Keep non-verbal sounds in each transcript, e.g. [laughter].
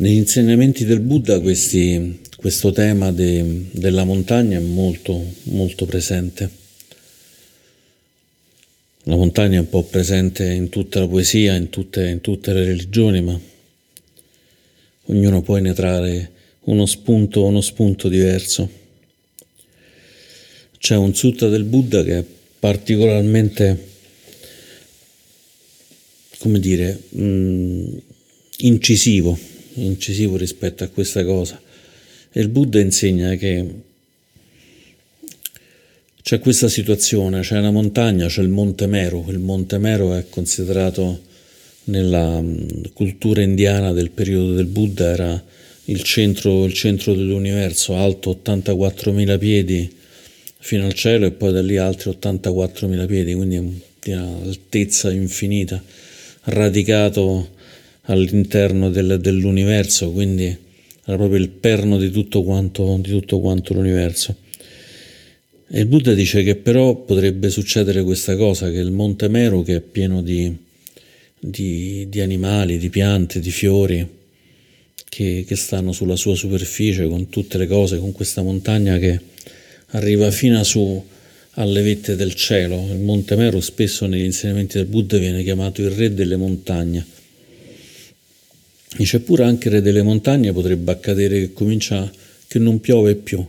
Negli insegnamenti del Buddha questi, questo tema de, della montagna è molto, molto presente. La montagna è un po' presente in tutta la poesia, in tutte, in tutte le religioni, ma ognuno può ne trarre uno spunto, uno spunto diverso. C'è un sutta del Buddha che è particolarmente, come dire, mh, mm, incisivo incisivo rispetto a questa cosa. E il Buddha insegna che c'è questa situazione, c'è una montagna, c'è il Monte Meru. Il Monte Meru è considerato nella mm, cultura indiana del periodo del Buddha, era il centro, il centro dell'universo, alto 84.000 piedi fino al cielo e poi da lì altri 84.000 piedi, quindi di un'altezza infinita, radicato all'interno del, dell'universo, quindi era proprio il perno di tutto quanto, di tutto quanto l'universo. E il Buddha dice che però potrebbe succedere questa cosa, che il Monte Meru, che è pieno di, di, di animali, di piante, di fiori, che, che, stanno sulla sua superficie, con tutte le cose, con questa montagna che arriva fino su alle vette del cielo. Il Monte Meru spesso negli insegnamenti del Buddha viene chiamato il re delle montagne Dice pure anche delle montagne potrebbe accadere che comincia che non piove più,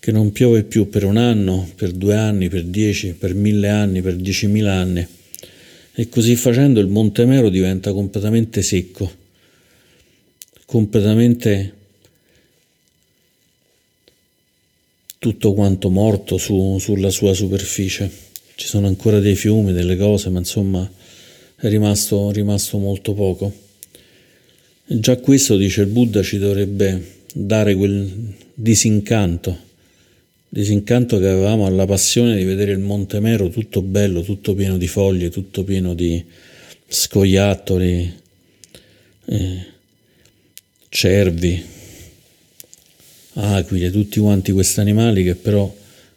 che non piove più per un anno, per due anni, per dieci, per mille anni, per diecimila anni. E così facendo il Monte Mero diventa completamente secco, completamente tutto quanto morto su, sulla sua superficie. Ci sono ancora dei fiumi, delle cose, ma insomma è rimasto, rimasto molto poco. Già questo, dice il Buddha, ci dovrebbe dare quel disincanto, disincanto che avevamo alla passione di vedere il Monte Mero tutto bello, tutto pieno di foglie, tutto pieno di scoiattoli, eh, cervi, aquile, tutti quanti questi animali che però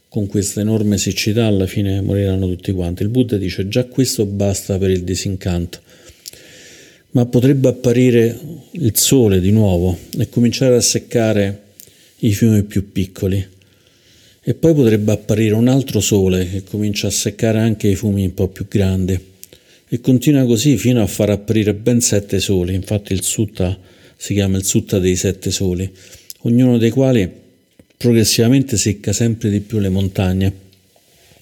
con questa enorme siccità alla fine moriranno tutti quanti. Il Buddha dice già questo basta per il disincanto ma potrebbe apparire il sole di nuovo e cominciare a seccare i fiumi più piccoli. E poi potrebbe apparire un altro sole che comincia a seccare anche i fiumi un po' più grandi. E continua così fino a far apparire ben sette soli. Infatti il sutta si chiama il sutta dei sette soli, ognuno dei quali progressivamente secca sempre di più le montagne.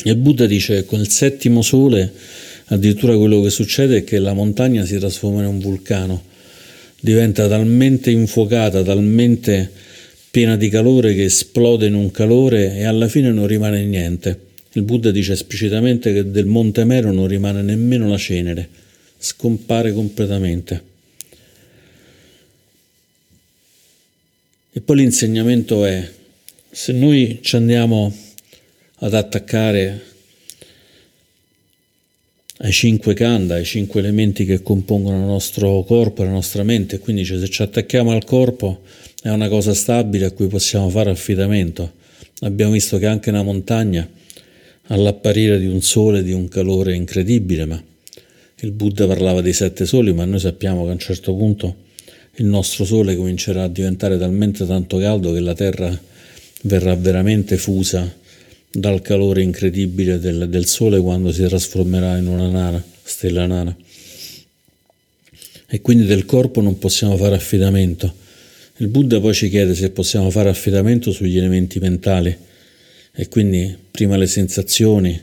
E Buddha dice che con il settimo sole Addirittura quello che succede è che la montagna si trasforma in un vulcano, diventa talmente infuocata, talmente piena di calore che esplode in un calore e alla fine non rimane niente. Il Buddha dice esplicitamente che del Monte Mero non rimane nemmeno la cenere, scompare completamente. E poi l'insegnamento è, se noi ci andiamo ad attaccare ai cinque kanda, ai cinque elementi che compongono il nostro corpo e la nostra mente. Quindi cioè, se ci attacchiamo al corpo è una cosa stabile a cui possiamo fare affidamento. Abbiamo visto che anche una montagna, all'apparire di un sole, di un calore incredibile, ma il Buddha parlava dei sette soli, ma noi sappiamo che a un certo punto il nostro sole comincerà a diventare talmente tanto caldo che la terra verrà veramente fusa dal calore incredibile del, del Sole quando si trasformerà in una nana, stella nana. E quindi del corpo non possiamo fare affidamento. Il Buddha poi ci chiede se possiamo fare affidamento sugli elementi mentali e quindi prima le sensazioni,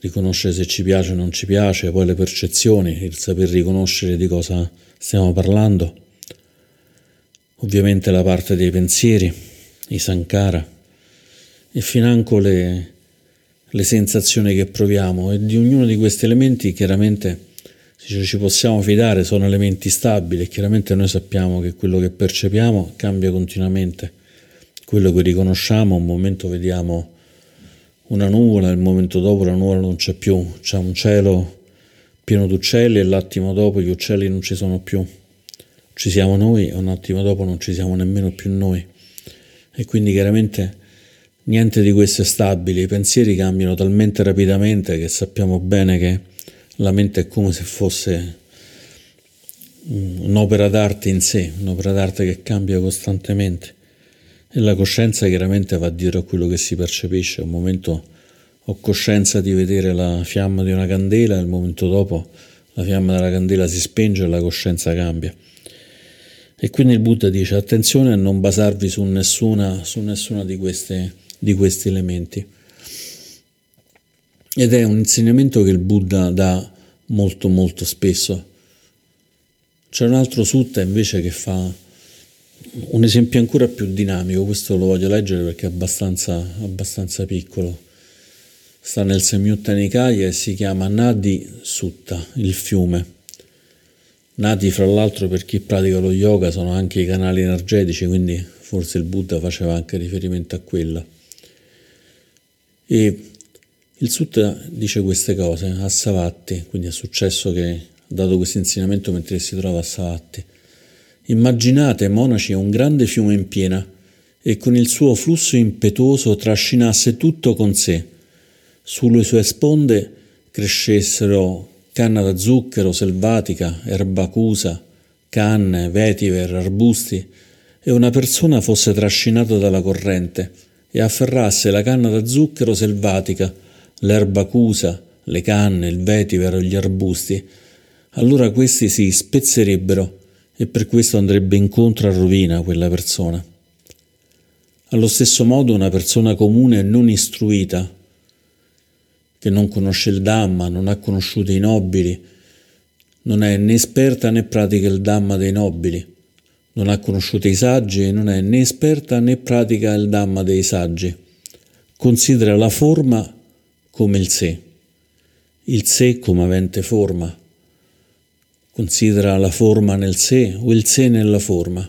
riconoscere se ci piace o non ci piace, poi le percezioni, il saper riconoscere di cosa stiamo parlando, ovviamente la parte dei pensieri, i sankara, e financo le, le sensazioni che proviamo. E di ognuno di questi elementi chiaramente se ci possiamo fidare sono elementi stabili e chiaramente noi sappiamo che quello che percepiamo cambia continuamente. Quello che riconosciamo un momento vediamo una nuvola il momento dopo la nuvola non c'è più. C'è un cielo pieno d'uccelli e l'attimo dopo gli uccelli non ci sono più. Ci siamo noi e un attimo dopo non ci siamo nemmeno più noi. E quindi chiaramente Niente di questo è stabile, i pensieri cambiano talmente rapidamente che sappiamo bene che la mente è come se fosse un'opera d'arte in sé, un'opera d'arte che cambia costantemente. E la coscienza chiaramente va dietro a quello che si percepisce. Un momento ho coscienza di vedere la fiamma di una candela, e il momento dopo la fiamma della candela si spenge e la coscienza cambia. E quindi il Buddha dice attenzione a non basarvi su nessuna, su nessuna di, queste, di questi elementi. Ed è un insegnamento che il Buddha dà molto molto spesso. C'è un altro sutta invece che fa un esempio ancora più dinamico, questo lo voglio leggere perché è abbastanza, abbastanza piccolo. Sta nel Samyutta Nikaya e si chiama Nadi Sutta, il fiume. Nadi, fra l'altro, per chi pratica lo yoga, sono anche i canali energetici, quindi forse il Buddha faceva anche riferimento a quella. E il Sutta dice queste cose a Savatti, quindi è successo che ha dato questo insegnamento mentre si trova a Savatti. Immaginate, monaci, un grande fiume in piena e con il suo flusso impetuoso trascinasse tutto con sé. Sulle sue sponde crescessero canna da zucchero selvatica, erbacusa, canne, vetiver, arbusti, e una persona fosse trascinata dalla corrente e afferrasse la canna da zucchero selvatica l'erba cusa, le canne, il vetiver, gli arbusti, allora questi si spezzerebbero e per questo andrebbe incontro a rovina quella persona. Allo stesso modo una persona comune non istruita, che non conosce il Dhamma, non ha conosciuto i nobili, non è né esperta né pratica il Dhamma dei nobili, non ha conosciuto i saggi e non è né esperta né pratica il Dhamma dei saggi. Considera la forma come il sé, il sé come avente forma. Considera la forma nel sé o il sé nella forma.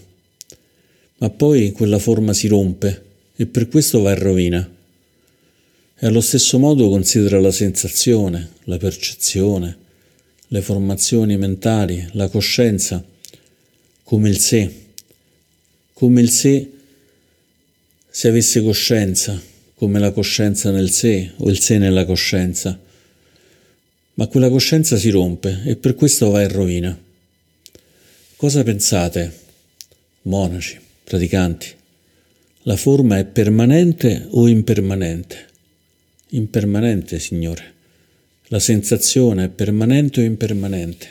Ma poi quella forma si rompe e per questo va in rovina. E allo stesso modo considera la sensazione, la percezione, le formazioni mentali, la coscienza come il sé, come il sé se avesse coscienza come la coscienza nel sé o il sé nella coscienza, ma quella coscienza si rompe e per questo va in rovina. Cosa pensate, monaci, praticanti? La forma è permanente o impermanente? Impermanente, Signore. La sensazione è permanente o impermanente?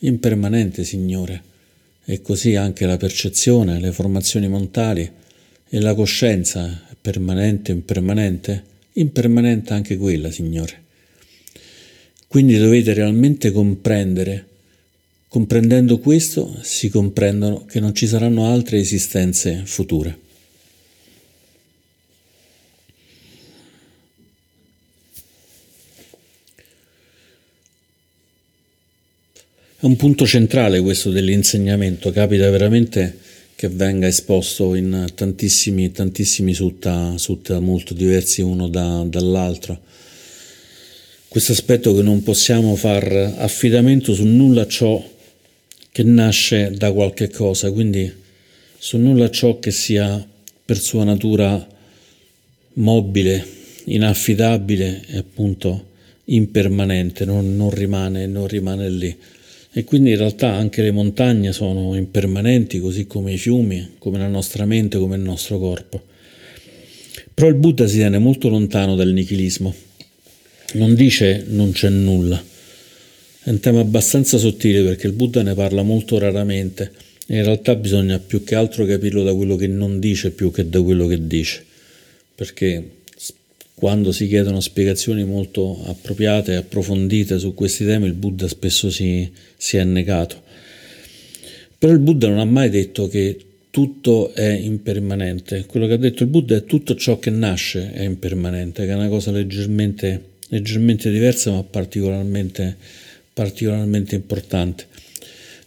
Impermanente, Signore. E così anche la percezione, le formazioni mentali e la coscienza permanente o impermanente? Impermanente anche quella, Signore. Quindi dovete realmente comprendere. Comprendendo questo si comprendono che non ci saranno altre esistenze future. È un punto centrale questo dell'insegnamento, capita veramente che venga esposto in tantissimi, tantissimi sutta, sutta molto diversi uno da, dall'altro. Questo aspetto che non possiamo far affidamento su nulla ciò che nasce da qualche cosa, quindi su nulla ciò che sia per sua natura mobile, inaffidabile e appunto impermanente, non, non rimane, non rimane lì. E quindi in realtà anche le montagne sono impermanenti, così come i fiumi, come la nostra mente, come il nostro corpo. Però il Buddha si tiene molto lontano dal nichilismo. Non dice non c'è nulla. È un tema abbastanza sottile perché il Buddha ne parla molto raramente e in realtà bisogna più che altro capirlo da quello che non dice più che da quello che dice. Perché quando si chiedono spiegazioni molto appropriate e approfondite su questi temi, il Buddha spesso si, si è negato. Però il Buddha non ha mai detto che tutto è impermanente. Quello che ha detto il Buddha è tutto ciò che nasce è impermanente, che è una cosa leggermente, leggermente diversa ma particolarmente, particolarmente importante.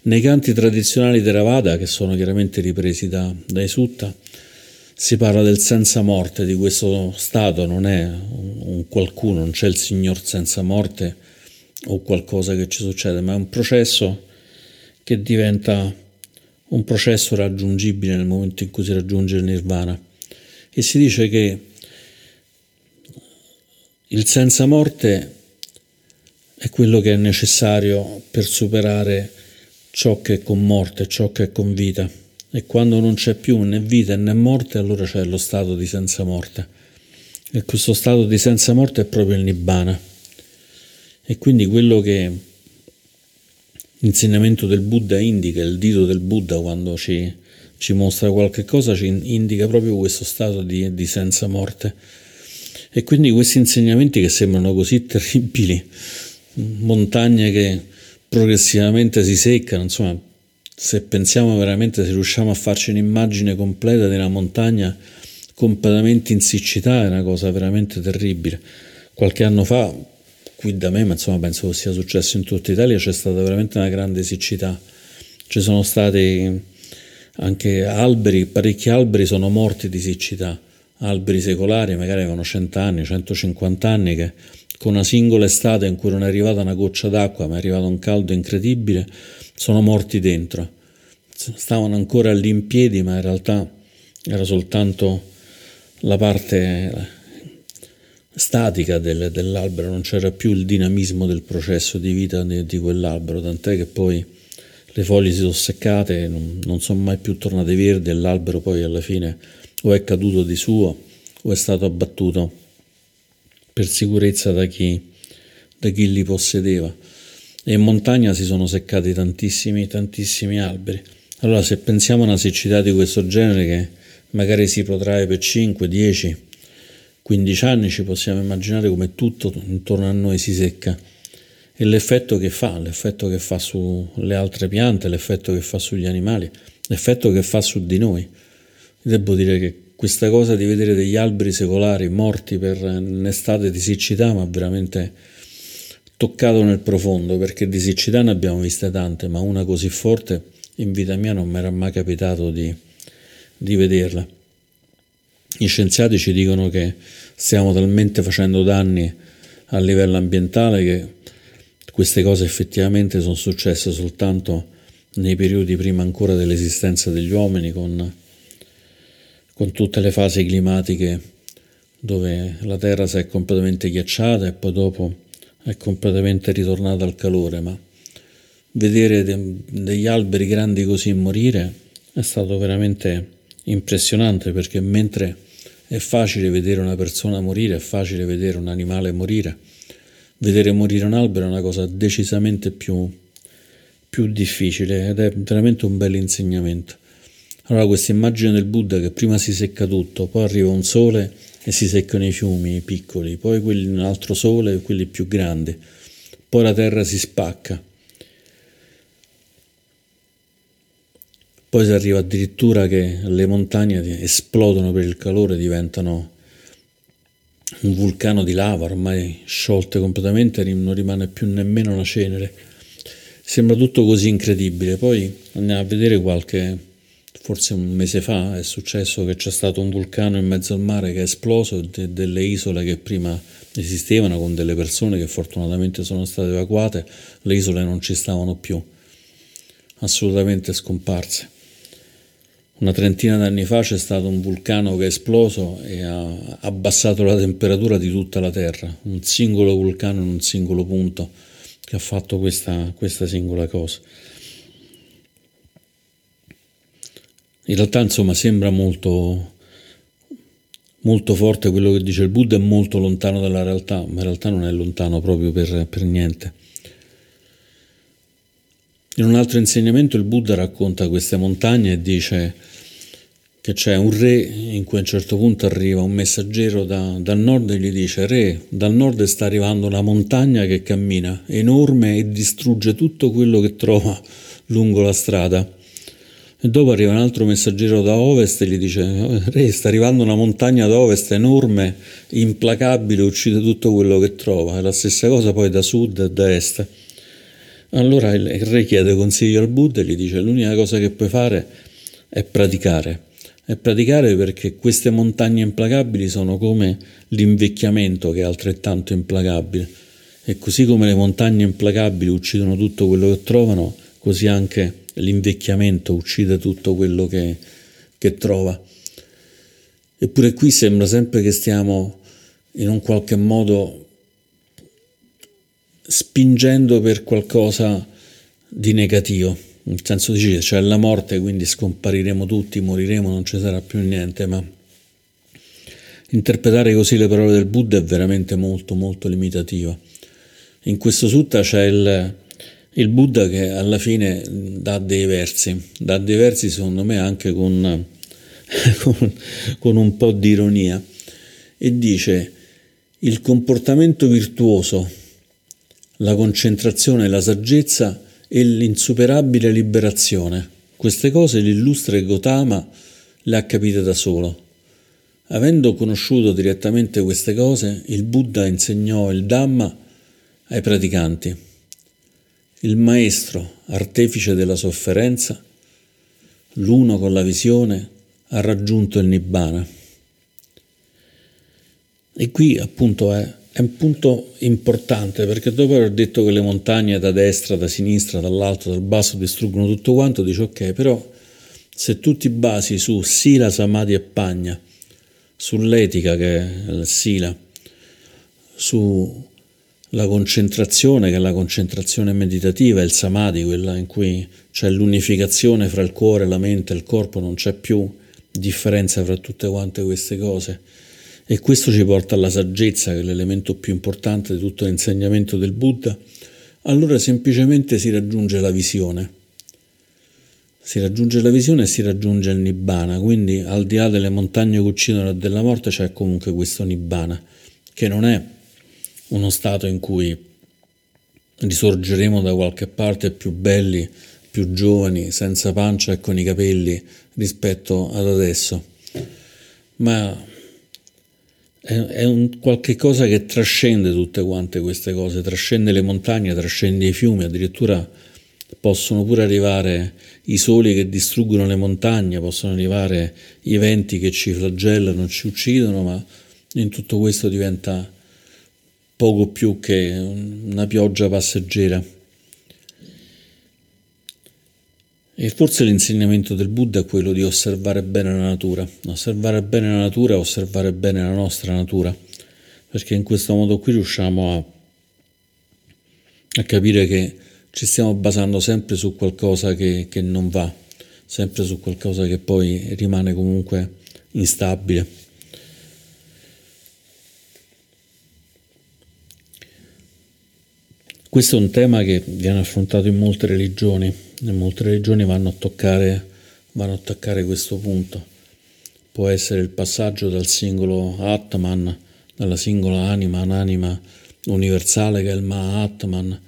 Nei canti tradizionali Theravada, che sono chiaramente ripresi da, dai Sutta, si parla del senza morte di questo stato, non è un qualcuno, non c'è il Signore senza morte o qualcosa che ci succede, ma è un processo che diventa un processo raggiungibile nel momento in cui si raggiunge il nirvana. E si dice che il senza morte è quello che è necessario per superare ciò che è con morte, ciò che è con vita. E quando non c'è più né vita né morte, allora c'è lo stato di senza morte. E questo stato di senza morte è proprio il Nibbana. E quindi quello che l'insegnamento del Buddha indica, il dito del Buddha quando ci, ci mostra qualche cosa, ci indica proprio questo stato di, di senza morte. E quindi questi insegnamenti che sembrano così [laughs] terribili, montagne che progressivamente si seccano, insomma, se pensiamo veramente, se riusciamo a farci un'immagine completa di una montagna completamente in siccità, è una cosa veramente terribile. Qualche anno fa, qui da me, ma insomma penso che sia successo in tutta Italia, c'è stata veramente una grande siccità. Ci sono stati anche alberi, parecchi alberi sono morti di siccità, alberi secolari, magari avevano 100 anni, 150 anni, che con una singola estate in cui non è arrivata una goccia d'acqua, ma è arrivato un caldo incredibile, sono morti dentro. Stavano ancora lì in piedi, ma in realtà era soltanto la parte statica del, dell'albero, non c'era più il dinamismo del processo di vita di, di quell'albero, tant'è che poi le foglie si sono seccate, non, non sono mai più tornate verdi e l'albero poi alla fine o è caduto di suo o è stato abbattuto per sicurezza da chi, da chi li possedeva. E in montagna si sono seccati tantissimi, tantissimi alberi. Allora se pensiamo a una siccità di questo genere che magari si protrae per 5, 10, 15 anni, ci possiamo immaginare come tutto intorno a noi si secca e l'effetto che fa, l'effetto che fa sulle altre piante, l'effetto che fa sugli animali, l'effetto che fa su di noi. Devo dire che questa cosa di vedere degli alberi secolari morti per un'estate di siccità mi ha veramente toccato nel profondo, perché di siccità ne abbiamo viste tante, ma una così forte in vita mia non mi era mai capitato di, di vederla. Gli scienziati ci dicono che stiamo talmente facendo danni a livello ambientale che queste cose effettivamente sono successe soltanto nei periodi prima ancora dell'esistenza degli uomini, con, con tutte le fasi climatiche dove la Terra si è completamente ghiacciata e poi dopo è completamente ritornata al calore, ma vedere de- degli alberi grandi così morire è stato veramente impressionante perché mentre è facile vedere una persona morire, è facile vedere un animale morire, vedere morire un albero è una cosa decisamente più, più difficile ed è veramente un bel insegnamento. Allora questa immagine del Buddha che prima si secca tutto, poi arriva un sole e si seccano i fiumi piccoli, poi quelli, un altro sole, quelli più grandi, poi la terra si spacca. Poi si arriva addirittura che le montagne esplodono per il calore, diventano un vulcano di lava ormai sciolte completamente, non rimane più nemmeno una cenere. Sembra tutto così incredibile. Poi andiamo a vedere qualche, forse un mese fa, è successo che c'è stato un vulcano in mezzo al mare che è esploso, de- delle isole che prima esistevano con delle persone che fortunatamente sono state evacuate, le isole non ci stavano più, assolutamente scomparse. Una trentina d'anni fa c'è stato un vulcano che è esploso e ha abbassato la temperatura di tutta la Terra, un singolo vulcano in un singolo punto che ha fatto questa, questa singola cosa. In realtà, insomma, sembra molto, molto forte quello che dice il Buddha, è molto lontano dalla realtà, ma in realtà non è lontano proprio per, per niente. In un altro insegnamento il Buddha racconta queste montagne e dice che c'è un re in cui a un certo punto arriva un messaggero da, dal nord e gli dice Re, dal nord sta arrivando una montagna che cammina enorme e distrugge tutto quello che trova lungo la strada. E dopo arriva un altro messaggero da ovest e gli dice Re, sta arrivando una montagna da ovest enorme, implacabile, uccide tutto quello che trova. È la stessa cosa poi da sud e da est. Allora il re chiede consiglio al Buddha e gli dice l'unica cosa che puoi fare è praticare. È praticare perché queste montagne implacabili sono come l'invecchiamento che è altrettanto implacabile. E così come le montagne implacabili uccidono tutto quello che trovano, così anche l'invecchiamento uccide tutto quello che, che trova. Eppure qui sembra sempre che stiamo in un qualche modo spingendo per qualcosa di negativo, nel senso dice c'è la morte, quindi scompariremo tutti, moriremo, non ci sarà più niente, ma interpretare così le parole del Buddha è veramente molto molto limitativo. In questo sutta c'è il, il Buddha che alla fine dà dei versi, dà dei versi secondo me anche con, [laughs] con, con un po' di ironia e dice il comportamento virtuoso, la concentrazione, la saggezza e l'insuperabile liberazione. Queste cose l'illustre Gotama le ha capite da solo. Avendo conosciuto direttamente queste cose, il Buddha insegnò il Dhamma ai praticanti. Il maestro, artefice della sofferenza, l'uno con la visione, ha raggiunto il Nibbana. E qui appunto è è un punto importante perché dopo aver detto che le montagne da destra, da sinistra, dall'alto, dal basso distruggono tutto quanto, dice ok, però se tu ti basi su Sila, Samadhi e Pagna, sull'etica che è il Sila, sulla concentrazione che è la concentrazione meditativa, il Samadhi, quella in cui c'è l'unificazione fra il cuore, la mente e il corpo, non c'è più differenza fra tutte quante queste cose. E questo ci porta alla saggezza, che è l'elemento più importante di tutto l'insegnamento del Buddha, allora semplicemente si raggiunge la visione. Si raggiunge la visione e si raggiunge il Nibbana, quindi al di là delle montagne che uccidono e della morte c'è comunque questo Nibbana, che non è uno stato in cui risorgeremo da qualche parte più belli, più giovani, senza pancia e con i capelli rispetto ad adesso, ma è, è un qualche cosa che trascende tutte quante queste cose, trascende le montagne, trascende i fiumi, addirittura possono pure arrivare i soli che distruggono le montagne, possono arrivare i venti che ci flagellano, ci uccidono, ma in tutto questo diventa poco più che una pioggia passeggera. E forse l'insegnamento del Buddha è quello di osservare bene la natura, osservare bene la natura e osservare bene la nostra natura, perché in questo modo qui riusciamo a, a capire che ci stiamo basando sempre su qualcosa che, che non va, sempre su qualcosa che poi rimane comunque instabile. Questo è un tema che viene affrontato in molte religioni in molte religioni vanno a toccare, vanno a toccare questo punto. Può essere il passaggio dal singolo Atman, dalla singola anima, un'anima universale che è il Mahatman,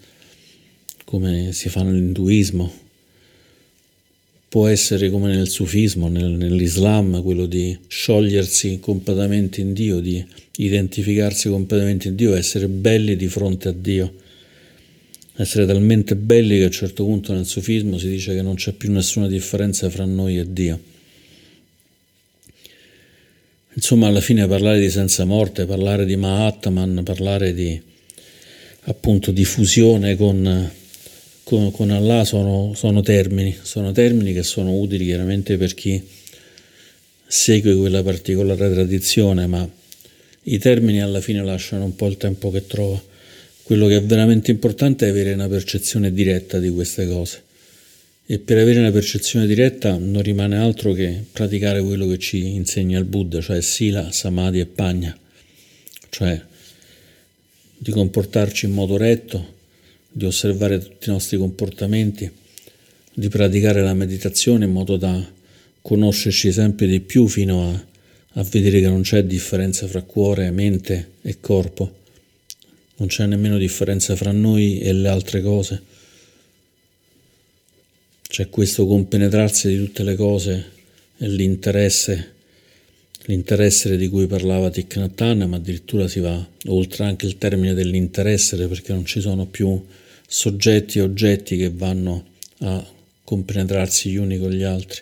come si fa nell'induismo. Può essere come nel sufismo, nel, nell'Islam, quello di sciogliersi completamente in Dio, di identificarsi completamente in Dio, essere belli di fronte a Dio essere talmente belli che a un certo punto nel sufismo si dice che non c'è più nessuna differenza fra noi e Dio. Insomma, alla fine parlare di senza morte, parlare di Mahatman, parlare di appunto di fusione con, con, con Allah sono, sono termini, sono termini che sono utili chiaramente per chi segue quella particolare tradizione, ma i termini alla fine lasciano un po' il tempo che trova. Quello che è veramente importante è avere una percezione diretta di queste cose. E per avere una percezione diretta non rimane altro che praticare quello che ci insegna il Buddha, cioè Sila, Samadhi e Pagna, cioè di comportarci in modo retto, di osservare tutti i nostri comportamenti, di praticare la meditazione in modo da conoscerci sempre di più fino a, a vedere che non c'è differenza fra cuore, mente e corpo non c'è nemmeno differenza fra noi e le altre cose. C'è questo compenetrarsi di tutte le cose e l'interesse, l'interesse di cui parlava Thich Nhat Hanh, ma addirittura si va oltre anche il termine dell'interesse perché non ci sono più soggetti e oggetti che vanno a compenetrarsi gli uni con gli altri.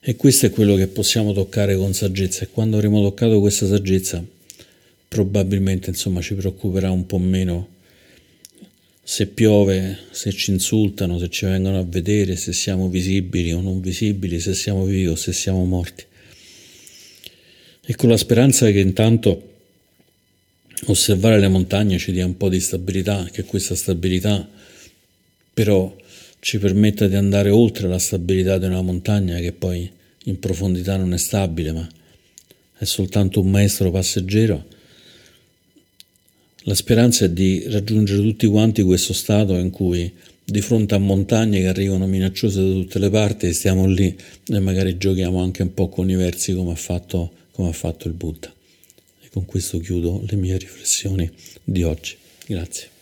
E questo è quello che possiamo toccare con saggezza e quando avremo toccato questa saggezza probabilmente insomma ci preoccuperà un po' meno se piove, se ci insultano, se ci vengono a vedere, se siamo visibili o non visibili, se siamo vivi o se siamo morti. E con la speranza che intanto osservare le montagne ci dia un po' di stabilità, che questa stabilità però ci permetta di andare oltre la stabilità di una montagna che poi in profondità non è stabile, ma è soltanto un maestro passeggero. La speranza è di raggiungere tutti quanti questo stato in cui di fronte a montagne che arrivano minacciose da tutte le parti stiamo lì e magari giochiamo anche un po' con i versi come ha fatto, come ha fatto il Buddha. E con questo chiudo le mie riflessioni di oggi. Grazie.